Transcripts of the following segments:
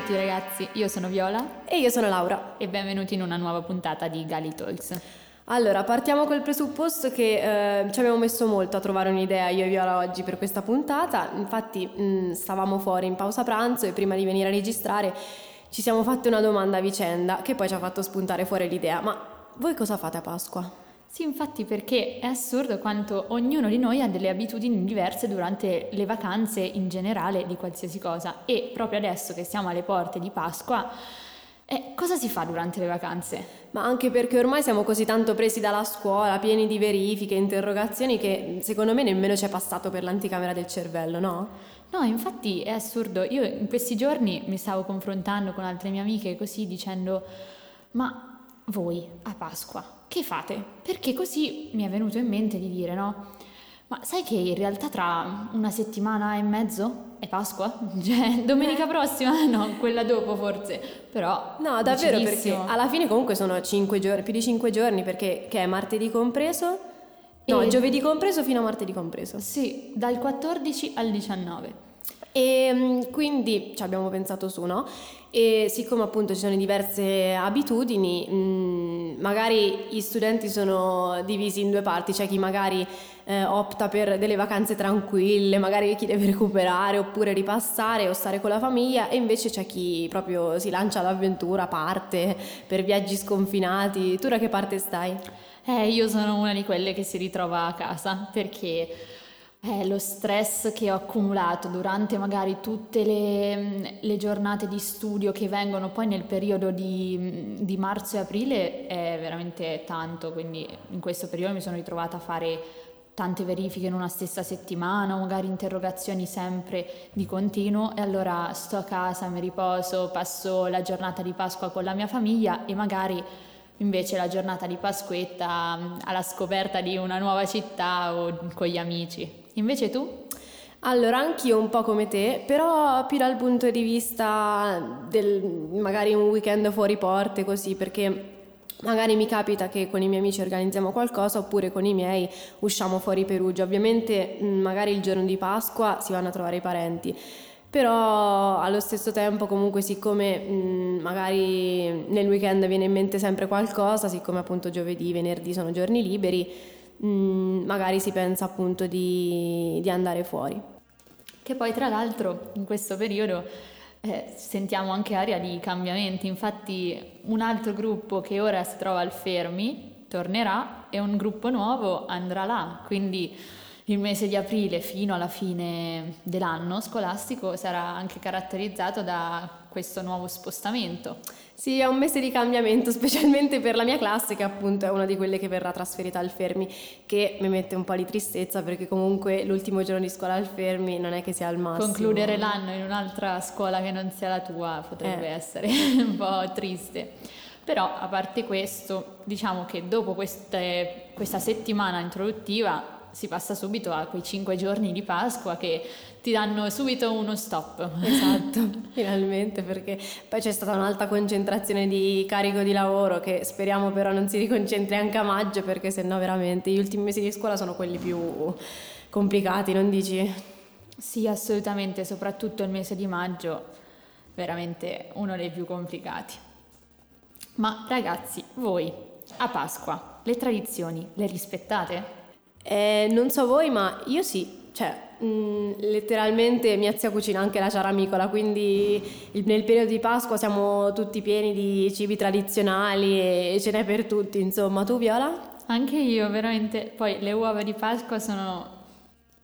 tutti ragazzi, io sono Viola E io sono Laura. e benvenuti in una nuova puntata di Gali Talks. Allora, partiamo col presupposto che eh, ci abbiamo messo molto a trovare un'idea io e Viola oggi per questa puntata. Infatti, mh, stavamo fuori in pausa pranzo e prima di venire a registrare ci siamo fatte una domanda a vicenda che poi ci ha fatto spuntare fuori l'idea. Ma voi cosa fate a Pasqua? Sì, infatti perché è assurdo quanto ognuno di noi ha delle abitudini diverse durante le vacanze in generale di qualsiasi cosa e proprio adesso che siamo alle porte di Pasqua, eh, cosa si fa durante le vacanze? Ma anche perché ormai siamo così tanto presi dalla scuola, pieni di verifiche, interrogazioni, che secondo me nemmeno ci è passato per l'anticamera del cervello, no? No, infatti è assurdo. Io in questi giorni mi stavo confrontando con altre mie amiche così dicendo, ma voi a Pasqua che fate? Perché così mi è venuto in mente di dire, no? Ma sai che in realtà tra una settimana e mezzo è Pasqua? Cioè, domenica prossima? No, quella dopo forse, però... No, davvero, perché alla fine comunque sono 5 giorni, più di 5 giorni, perché che è martedì compreso? No, E- giovedì compreso fino a martedì compreso. Sì, dal 14 al 19. E mm, quindi ci abbiamo pensato su, no? E siccome appunto ci sono diverse abitudini, mm, magari gli studenti sono divisi in due parti, c'è chi magari eh, opta per delle vacanze tranquille, magari chi deve recuperare oppure ripassare o stare con la famiglia e invece c'è chi proprio si lancia all'avventura, parte per viaggi sconfinati. Tu da che parte stai? Eh, io sono una di quelle che si ritrova a casa perché eh, lo stress che ho accumulato durante magari tutte le, le giornate di studio che vengono poi nel periodo di, di marzo e aprile è veramente tanto, quindi in questo periodo mi sono ritrovata a fare tante verifiche in una stessa settimana, magari interrogazioni sempre di continuo e allora sto a casa, mi riposo, passo la giornata di Pasqua con la mia famiglia e magari invece la giornata di Pasquetta mh, alla scoperta di una nuova città o con gli amici. Invece tu? Allora, anch'io un po' come te, però più dal punto di vista del magari un weekend fuori porte così, perché magari mi capita che con i miei amici organizziamo qualcosa oppure con i miei usciamo fuori Perugia. Ovviamente mh, magari il giorno di Pasqua si vanno a trovare i parenti. Però allo stesso tempo comunque siccome mh, magari nel weekend viene in mente sempre qualcosa, siccome appunto giovedì, venerdì sono giorni liberi, mh, magari si pensa appunto di, di andare fuori. Che poi tra l'altro in questo periodo eh, sentiamo anche aria di cambiamenti, infatti un altro gruppo che ora si trova al Fermi tornerà e un gruppo nuovo andrà là, quindi il mese di aprile fino alla fine dell'anno scolastico sarà anche caratterizzato da questo nuovo spostamento. Sì, è un mese di cambiamento, specialmente per la mia classe, che appunto è una di quelle che verrà trasferita al Fermi, che mi mette un po' di tristezza perché comunque l'ultimo giorno di scuola al Fermi non è che sia al massimo. Concludere l'anno in un'altra scuola che non sia la tua potrebbe Eh. essere un po' triste. Però a parte questo, diciamo che dopo queste- questa settimana introduttiva si passa subito a quei cinque giorni di Pasqua che ti danno subito uno stop. Esatto, finalmente, perché poi c'è stata un'alta concentrazione di carico di lavoro che speriamo però non si riconcentri anche a maggio perché sennò veramente gli ultimi mesi di scuola sono quelli più complicati, non dici? Sì, assolutamente, soprattutto il mese di maggio, veramente uno dei più complicati. Ma ragazzi, voi a Pasqua le tradizioni le rispettate? Eh, non so voi, ma io sì, cioè mh, letteralmente mia zia cucina anche la ciaramicola, quindi il- nel periodo di Pasqua siamo tutti pieni di cibi tradizionali e ce n'è per tutti, insomma. Tu Viola? Anche io, veramente. Poi le uova di Pasqua sono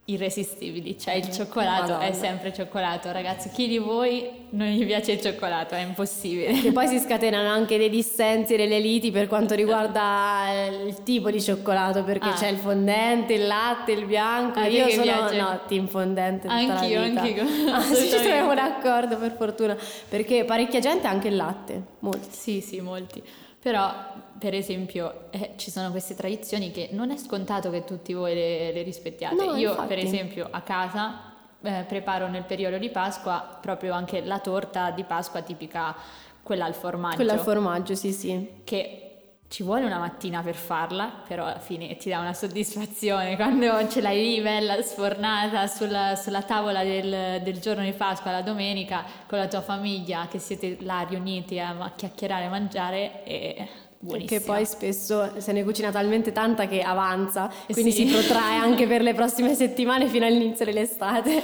irresistibili, cioè il cioccolato Madonna. è sempre cioccolato, ragazzi. Chi di voi non gli piace il cioccolato? È impossibile. Che poi si scatenano anche dei dissensi e delle liti per quanto riguarda eh, il tipo di cioccolato, perché Ah. c'è il fondente, il latte, il bianco. A te io sono piace? no, team fondente Anch'io, anch'io, Ah, ci troviamo d'accordo per fortuna, perché parecchia gente ha anche il latte, molti. Sì, sì, molti. Però, per esempio, eh, ci sono queste tradizioni che non è scontato che tutti voi le, le rispettiate. No, Io, infatti. per esempio, a casa eh, preparo nel periodo di Pasqua proprio anche la torta di Pasqua tipica, quella al formaggio. Quella al formaggio, sì, sì. che ci vuole una mattina per farla, però alla fine ti dà una soddisfazione quando ce l'hai lì bella sfornata sulla, sulla tavola del, del, giorno di Pasqua, la domenica, con la tua famiglia, che siete là riuniti a, a chiacchierare e mangiare e Buonissima. Che poi spesso se ne cucina talmente tanta che avanza, quindi sì. si protrae anche per le prossime settimane fino all'inizio dell'estate.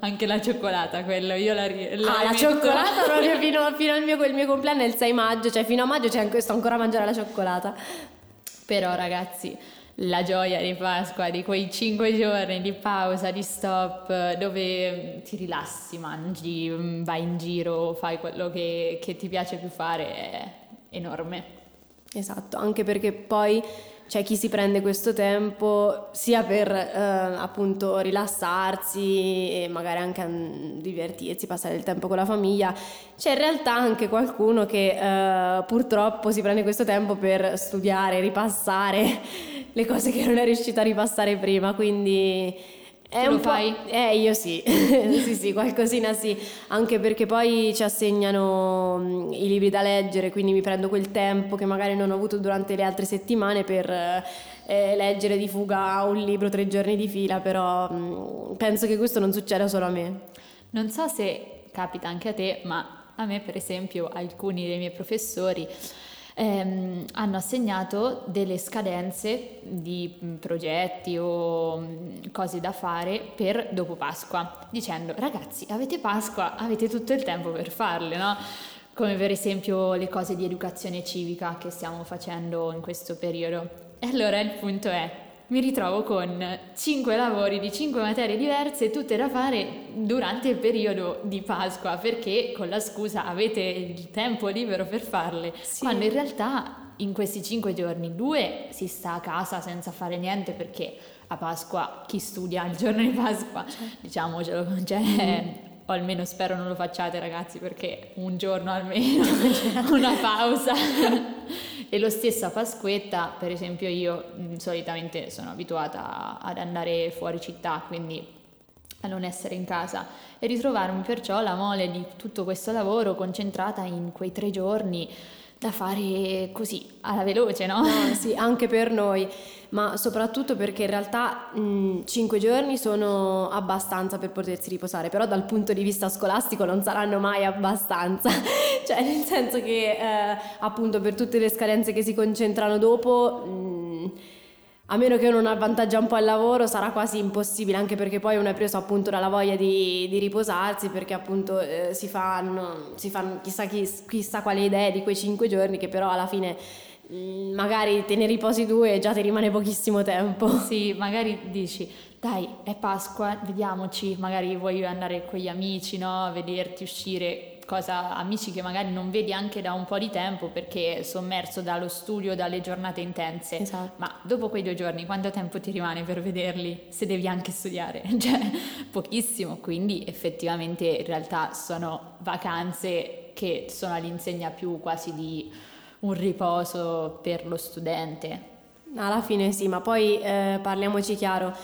anche la cioccolata, quello io la, la Ah, la cioccolata proprio fino, fino al mio, mio, compleanno è il 6 maggio, cioè fino a maggio anche, sto ancora a mangiare la cioccolata. Però ragazzi, la gioia di Pasqua, di quei cinque giorni di pausa, di stop, dove ti rilassi, mangi, vai in giro, fai quello che, che ti piace più fare, enorme. Esatto, anche perché poi c'è chi si prende questo tempo sia per eh, appunto rilassarsi e magari anche divertirsi, passare il tempo con la famiglia, c'è in realtà anche qualcuno che eh, purtroppo si prende questo tempo per studiare, ripassare le cose che non è riuscito a ripassare prima, quindi è lo fai? Eh, io sì, sì, sì, qualcosina sì, anche perché poi ci assegnano mm, i libri da leggere, quindi mi prendo quel tempo che magari non ho avuto durante le altre settimane per eh, leggere di fuga un libro tre giorni di fila, però mh, mm, penso che questo non succeda solo a me. Non so se capita anche a te, ma a me per esempio alcuni dei miei professori ehm, hanno assegnato delle scadenze di mm, progetti o mm, cose da fare per dopo Pasqua, dicendo ragazzi avete Pasqua, avete tutto il tempo per farle, no? Come per esempio le cose di educazione civica che stiamo facendo in questo periodo. E allora il punto è, mi ritrovo con cinque lavori di cinque materie diverse, tutte da fare durante il periodo di Pasqua, perché con la scusa avete il tempo libero per farle, sì. quando in realtà in questi cinque giorni due si sta a casa senza fare niente perché a Pasqua chi studia il giorno di Pasqua, certo. diciamocelo, cioè, o almeno spero non lo facciate ragazzi perché un giorno almeno una pausa e lo stesso a Pasquetta per esempio io mm, solitamente sono abituata ad andare fuori città quindi a non essere in casa. E ritrovarmi perciò la mole di tutto questo lavoro concentrata in quei tre giorni da fare così alla veloce, no? no sì, anche per noi, ma soprattutto perché in realtà mh, cinque giorni sono abbastanza per potersi riposare, però dal punto di vista scolastico non saranno mai abbastanza, cioè nel senso che eh, appunto per tutte le scadenze che si concentrano dopo... Mh, a meno che non avvantaggia un po' il lavoro sarà quasi impossibile anche perché poi uno è preso appunto dalla voglia di, di riposarsi perché appunto eh, si, fanno, si fanno chissà, chissà quale idee di quei cinque giorni che però alla fine mm, magari te ne riposi due e già ti rimane pochissimo tempo. Sì, magari dici dai è Pasqua, vediamoci, magari vuoi andare con gli amici, no? vederti uscire cosa, amici che magari non vedi anche da un po' di tempo perché sommerso dallo studio, dalle giornate intense. Esatto. Ma dopo quei due giorni, quanto tempo ti rimane per vederli se devi anche studiare? Cioè, pochissimo. Quindi effettivamente in realtà sono vacanze che sono all'insegna più quasi di un riposo per lo studente. Alla fine sì, ma poi eh, parliamoci chiaro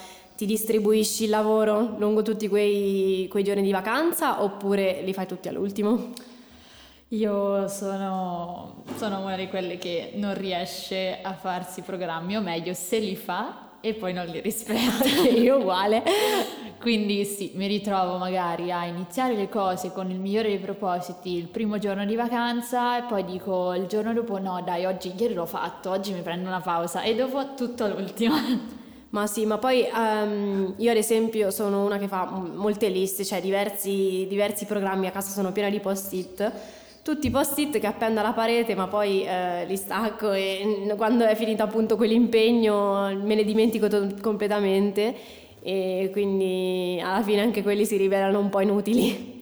ti distribuisci il lavoro lungo tutti quei, quei giorni di vacanza oppure li fai tutti all'ultimo? Io sono, sono, una di quelle che non riesce a farsi programmi, o meglio, se li fa e poi non li rispetta. Io uguale. Quindi sì, mi ritrovo magari a iniziare le cose con il migliore dei propositi il primo giorno di vacanza e poi dico il giorno dopo no dai, oggi ieri l'ho fatto, oggi mi prendo una pausa e dopo tutto l'ultimo. Ma sì, ma poi um, io ad esempio sono una che fa molte liste, cioè diversi, diversi programmi a casa sono pieni di post-it tutti i post-it che appendo alla parete, ma poi eh, li stacco e quando è finito appunto quell'impegno me ne dimentico to- completamente e quindi alla fine anche quelli si rivelano un po' inutili.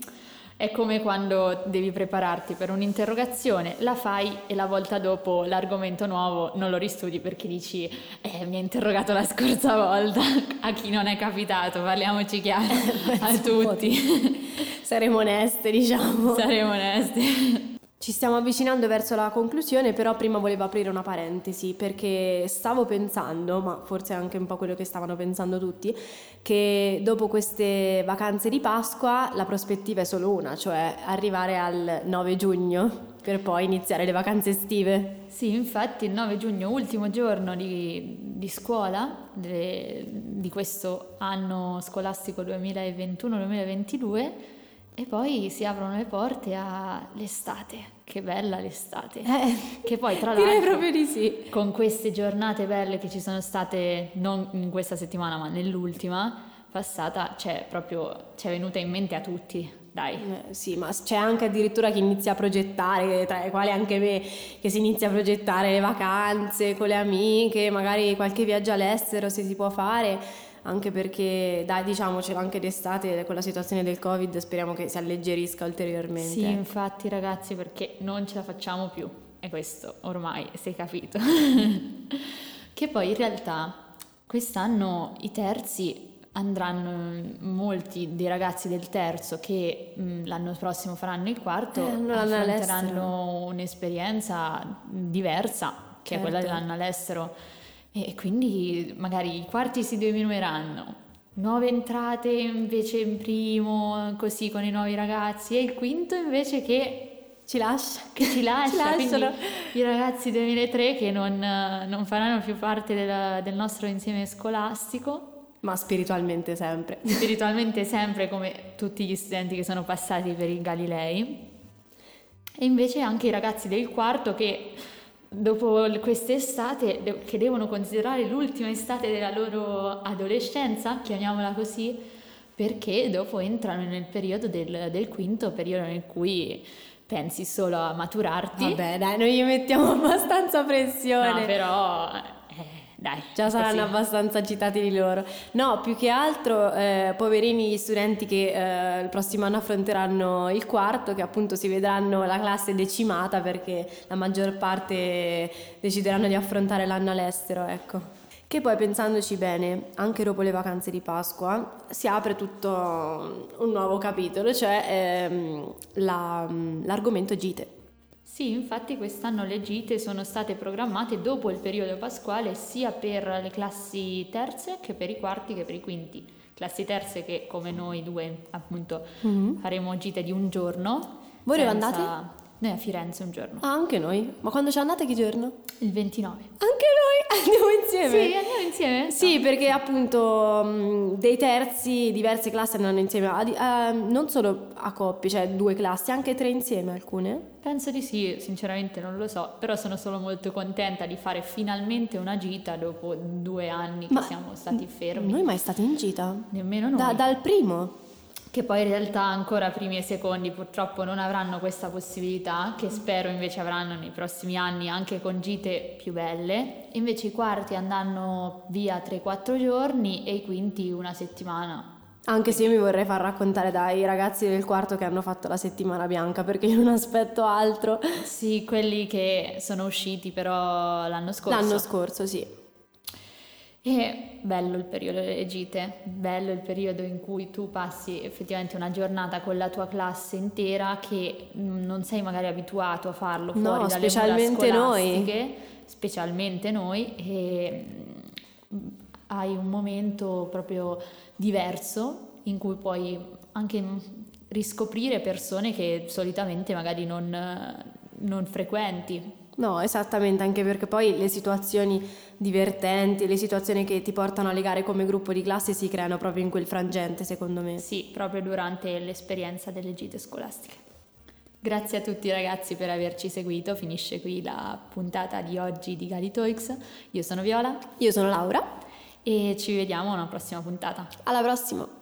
È come quando devi prepararti per un'interrogazione, la fai e la volta dopo l'argomento nuovo non lo ristudi perché dici eh, mi ha interrogato la scorsa volta, a chi non è capitato, parliamoci chiaro, a tutti. Saremo oneste, diciamo. Saremo oneste. Ci stiamo avvicinando verso la conclusione, però prima volevo aprire una parentesi perché stavo pensando, ma forse anche un po' quello che stavano pensando tutti, che dopo queste vacanze di Pasqua la prospettiva è solo una, cioè arrivare al 9 giugno per poi iniziare le vacanze estive. Sì, infatti il 9 giugno, ultimo giorno di, di scuola de, di questo anno scolastico 2021-2022 e poi si aprono le porte all'estate. Che bella l'estate. Eh, che poi tra direi l'altro proprio di sì. con queste giornate belle che ci sono state non in questa settimana ma nell'ultima passata, cioè proprio ci è venuta in mente a tutti, dai. Eh, sì, ma c'è anche addirittura chi inizia a progettare, tra i quali anche me, che si inizia a progettare le vacanze con le amiche, magari qualche viaggio all'estero se si può fare, anche perché, dai, diciamocelo, anche d'estate con la situazione del Covid speriamo che si alleggerisca ulteriormente. Sì, infatti ragazzi, perché non ce la facciamo più. E questo ormai si è capito. che poi in realtà quest'anno i terzi andranno molti dei ragazzi del terzo che mh, l'anno prossimo faranno il quarto Eh, affronteranno un'esperienza diversa che è quella Certo. dell'anno all'estero e quindi magari i quarti si diminuiranno nuove entrate invece in primo così con i nuovi ragazzi e il quinto invece che Ci lascia? che ci lascia, lasciano. i ragazzi 2003 che non, non faranno più parte della- del nostro insieme scolastico, Ma spiritualmente sempre. spiritualmente sempre come tutti gli studenti che sono passati per il Galilei, e invece anche i ragazzi del quarto che dopo quest'estate, che devono considerare l'ultima estate della loro adolescenza, chiamiamola così, perché dopo entrano nel periodo del, del quinto, periodo nel cui pensi solo a maturarti. Vabbè, dai, noi gli mettiamo abbastanza pressione. No, però, dai. Già saranno così. abbastanza agitati di loro. No, più che altro, eh, poverini gli studenti che eh, il prossimo anno affronteranno il quarto, che appunto si vedranno la classe decimata perché la maggior parte decideranno di affrontare l'anno all'estero, ecco. Che poi pensandoci bene, anche dopo le vacanze di Pasqua, si apre tutto un nuovo capitolo, cioè ehm, la- l'argomento gite. Sì, infatti quest'anno le gite sono state programmate dopo il periodo pasquale sia per le classi terze che per i quarti che per i quinti. Classi terze che come noi due appunto faremo gite di un giorno. Voi senza- andate? Noi a Firenze un giorno, Ah, anche noi? Ma quando ci andate che giorno? il 29. Anche noi andiamo insieme. Sì, andiamo insieme? Sì, perché appunto mh, dei terzi, diverse classi andranno insieme, a di- a- non solo a coppie, cioè due classi, anche tre insieme alcune. Penso di sì, sinceramente non lo so, però sono solo molto contenta di fare finalmente una gita dopo due anni che Ma- siamo stati fermi. Noi mai stati in gita? Nemmeno noi. Da- dal primo? Che poi in realtà ancora primi e secondi purtroppo non avranno questa possibilità, che spero invece avranno nei prossimi anni anche con gite più belle. Invece i quarti andranno via 3-4 giorni e i quinti una settimana. Anche se io mi vorrei far raccontare dai ragazzi del quarto che hanno fatto la settimana bianca, perché io non aspetto altro. Sì, quelli che sono usciti però l'anno scorso. L'anno scorso, sì. E bello il periodo delle gite, bello il periodo in cui tu passi effettivamente una giornata con la tua classe intera che non sei magari abituato a farlo No, fuori dalle specialmente noi. specialmente noi, e hai un momento proprio diverso in cui puoi anche riscoprire persone che solitamente magari non, non frequenti. No, esattamente, anche perché poi le situazioni divertenti, le situazioni che ti portano a legare come gruppo di classe si creano proprio in quel frangente, secondo me. Sì, proprio durante l'esperienza delle gite scolastiche. Grazie a tutti ragazzi per averci seguito, finisce qui la puntata di oggi di Galitoix. Io sono Viola Io sono Laura, e ci vediamo a una prossima puntata. alla prossima!